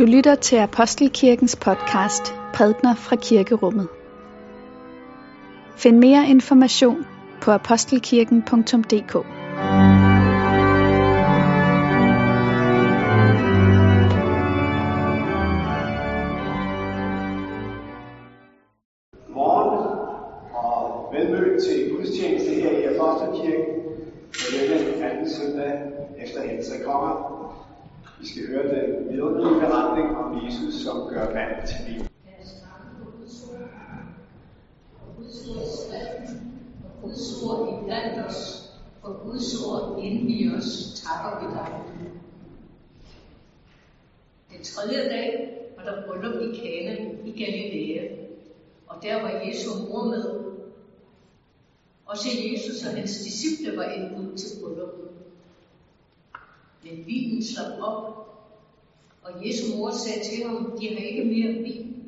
Du lytter til Apostelkirkens podcast Prædner fra Kirkerummet. Find mere information på apostelkirken.dk Morgen og velmødt til gudstjeneste her i Apostelkirken på denne anden søndag efter Helse kommer. Vi skal høre den vidunderlige beretning om Jesus, som gør vand til vin. Guds ord i blandt os, og Guds ord inde i os, takker vi dig. Den tredje dag var der bryllup i Kana i Galilea, og der var Jesu mor med. Også Jesus og hans disciple var indbudt til brylluppet. Men vinen slog op, og Jesu mor sagde til ham, de har ikke mere vin.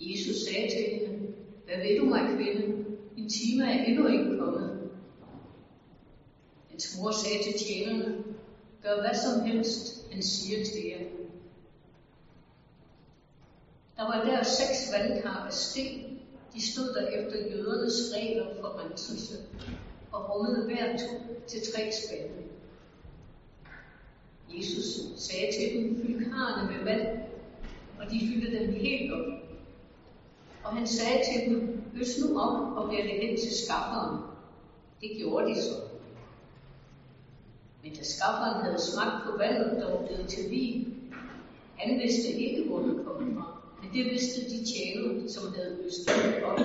Jesus sagde til hende, hvad ved du mig, kvinde? Min time er endnu ikke kommet. Hans mor sagde til tjenerne, gør hvad som helst, han siger til jer. Der var der seks vandkar af sten. De stod der efter jødernes regler for renselse og rummede hver to til tre spande. Jesus sagde til dem, fyld karrene med vand, og de fyldte dem helt op. Og han sagde til dem, øs nu op og bær det hen til skafferen. Det gjorde de så. Men da skafferen havde smagt på vandet, der var blevet til vin, han vidste ikke, hvor det kom fra. Men det vidste de tjenere, som havde østet op.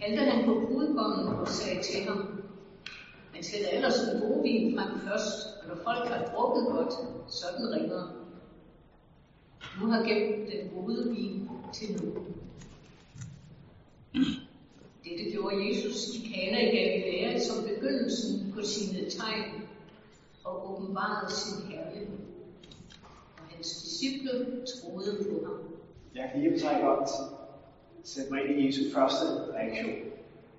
Kaldte han på brudgommen og sagde til ham, han sætter ellers en god vin frem først, og når folk har drukket godt, så den ringer. Nu har gemt den gode vin til nu. Dette gjorde Jesus i Kana i Galilea som begyndelsen på sine tegn og åbenbarede sin herlighed. Og hans disciple troede på ham. Jeg kan i og godt sætte mig ind i Jesu første reaktion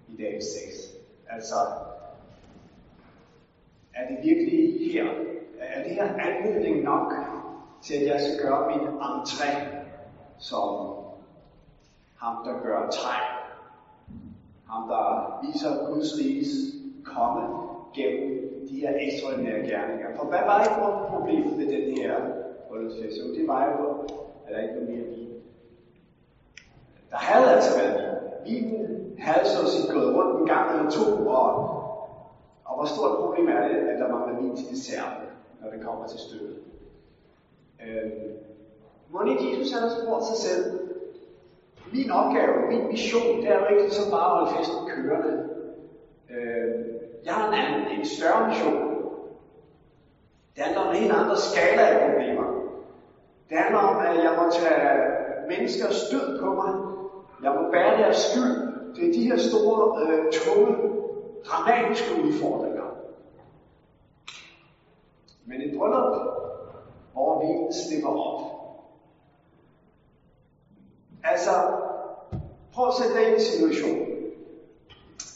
i dagens tekst. Altså, er det virkelig her? Er det her anledning nok til, at jeg skal gøre min entré som ham, der gør tegn? Ham, der viser Guds riges komme gennem de her ekstraordinære gerninger. For hvad var ikke problemet med den her bryllupsfest? Jo, det var jo, at der ikke var mere vin. Der havde altså været vin. Vinen havde så set gået rundt en gang eller to, og, og hvor stort problem er det, at der mangler vin til dessert, når det kommer til stykket. Øh, må ikke Jesus har spurgt sig selv, min opgave, min mission, det er jo ikke ligesom bare at holde festen kørende. Øh, jeg har en anden, en større mission. Det handler om en helt andre skala af problemer. Det handler om, at jeg må tage mennesker stød på mig. Jeg må bære deres skyld. Det er de her store, øh, tunge, dramatiske udfordringer. Men et bryllup, hvor vi slipper op, Altså, prøv at sætte dig ind i situationen.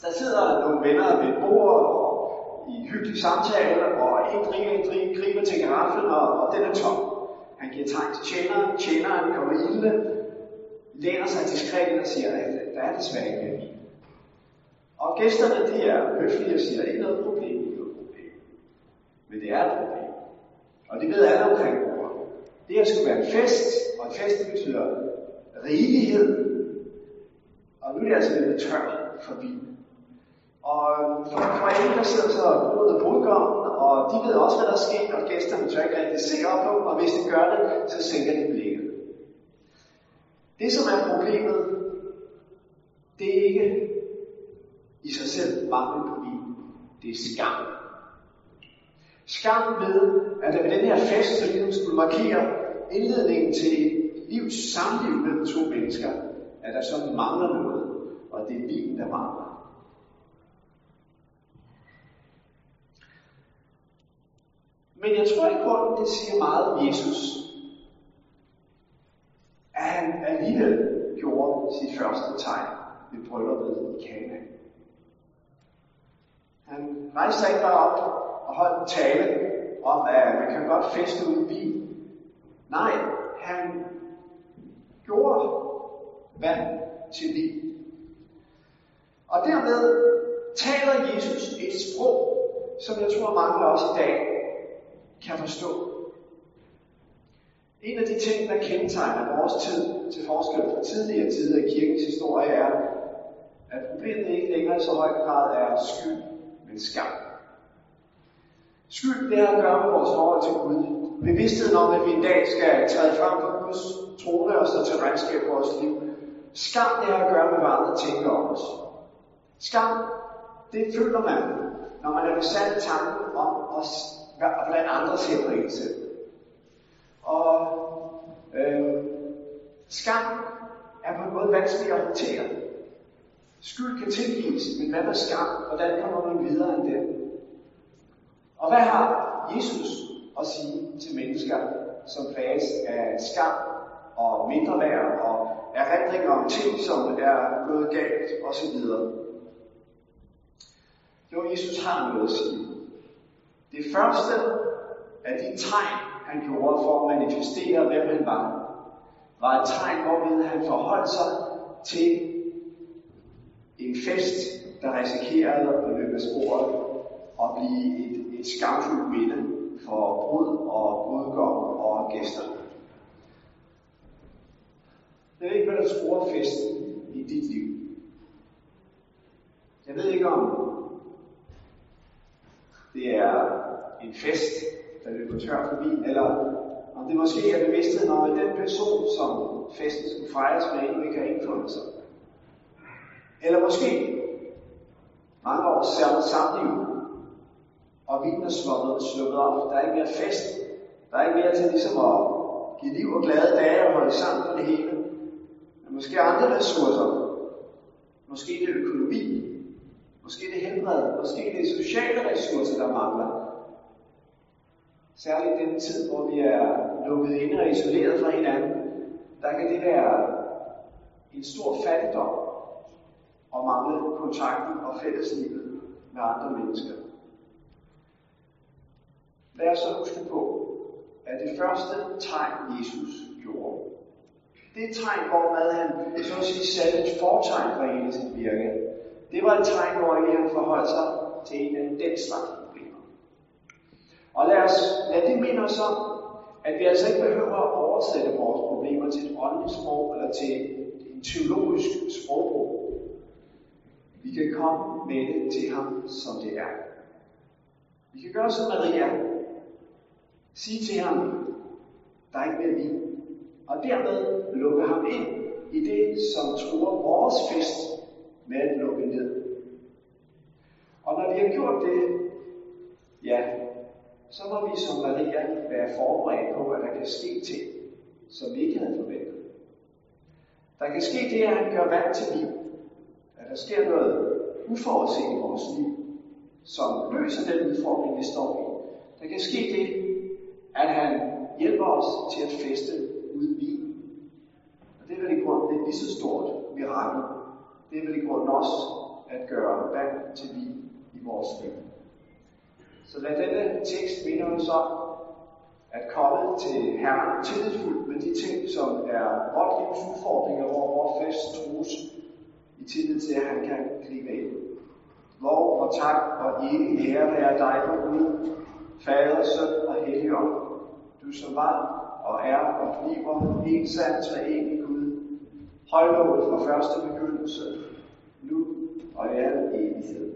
Der sidder nogle venner ved et bord og i hyggelig samtale, og en drikker, en drikker, griber til garaflen, og, og den er tom. Han giver tegn til tjeneren, tjeneren kommer ilde, læner sig diskret og siger, at der er desværre ikke mere vin. Og gæsterne, de er høflige og siger, ikke noget problem, ikke noget problem. Men det er et problem. Og det ved alle omkring bordet. Det her skulle være en fest, og en fest betyder rigelighed. Og nu er det altså lidt tørt for vin. Og for, for en, der sidder så bordet brudgommen, og de ved også, hvad der er sket, og gæsterne tør ikke rigtig se op på, og hvis de gør det, så sænker de blikket. Det, som er problemet, det er ikke i sig selv mangel på liv. Det er skam. Skam ved, at der ved den her fest, som ligesom skulle markere indledningen til livs samliv mellem to mennesker, at der så mangler noget, og det er vin, der mangler. Men jeg tror ikke kun, det siger meget om Jesus, at han alligevel gjorde sit første tegn ved brylluppet i Kana. Han rejste sig ikke bare op og holdt en tale om, at man kan godt feste uden vin, Nej, han gjorde vand til vin. Og dermed taler Jesus et sprog, som jeg tror mange af os i dag kan forstå. En af de ting, der kendetegner vores tid til forskel fra tidligere tider i kirkens historie, er, at problemet ikke længere i så høj grad er skyld, men skam. Skyld, det har at gøre med vores forhold til Gud. Bevidstheden om, at vi en dag skal træde frem på Guds trone og stå til regnskab for vores liv. Skam, det har at gøre med, hvad andre tænker om os. Skam, det føler man, når man er besat af tanken om, os, blandt andre ser på en selv. Og øh, skam er på en måde vanskelig at håndtere. Skyld kan tilgives, men hvad med skam? Hvordan kommer man videre end den? Og hvad har Jesus at sige til mennesker, som plages af skam og mindre værd og erindringer om ting, som er gået galt osv.? Jo, Jesus har noget at sige. Det første af de tegn, han gjorde for at manifestere, hvem han var, var et tegn, hvorved han forholdt sig til en fest, der risikerede at løbe af sporet og blive et, et skamfuldt minde for brud og brudgom og gæster. Jeg ved ikke, hvad der sporer festen i dit liv. Jeg ved ikke, om det er en fest, der løber tør for vin, eller om det måske er bevidstheden om, at den person, som festen skulle fejres med, ikke kan indfundet sig. Eller måske mange år samliv, og vinen er sluppet, sluppet op. Der er ikke mere fest. Der er ikke mere til ligesom at give liv og glade dage og holde sammen på det hele. Men måske andre ressourcer. Måske det er økonomi. Måske det er helbred. Måske det er sociale ressourcer, der mangler. Særligt i den tid, hvor vi er lukket inde og isoleret fra hinanden, der kan det være en stor fattigdom og mangle kontakten og fælleslivet med andre mennesker. Lad os så huske på, at det første tegn, Jesus gjorde, det tegn, hvor han så at sige, satte et fortegn for hele sit virke, det var et tegn, hvor han forholdt sig til en af den slags problemer. Og lad os lad det minde os om, at vi altså ikke behøver at oversætte vores problemer til et åndeligt sprog eller til en teologisk sprogbrug. Vi kan komme med det til ham, som det er. Vi kan gøre som Maria. Sige til ham, der er ikke mere liv. Og dermed lukke ham ind i det, som truer vores fest med at lukke ned. Og når vi har gjort det, ja, så må vi som Maria være forberedt på, at der kan ske ting, som vi ikke havde forventet. Der kan ske det, at han gør vand til liv. Der sker noget uforudset i vores liv, som løser den udfordring, vi står i. Der kan ske det, at han hjælper os til at feste ud i Og det er vel i grunden et lige så stort mirakel. Det er vel i grunden også at gøre vand til vin i vores liv. Så lad denne tekst minde os om at komme til Herren tillidsfuldt med de ting, som er vort livs udfordringer, hvor vores fest trues i tillid til, at han kan gribe ind. Lov og tak og evig ære være dig, på Gud, Fader, Søn og Helligånd. Du som var og er og bliver en sand treenig Gud, højlovet fra første begyndelse, nu og i al evighed.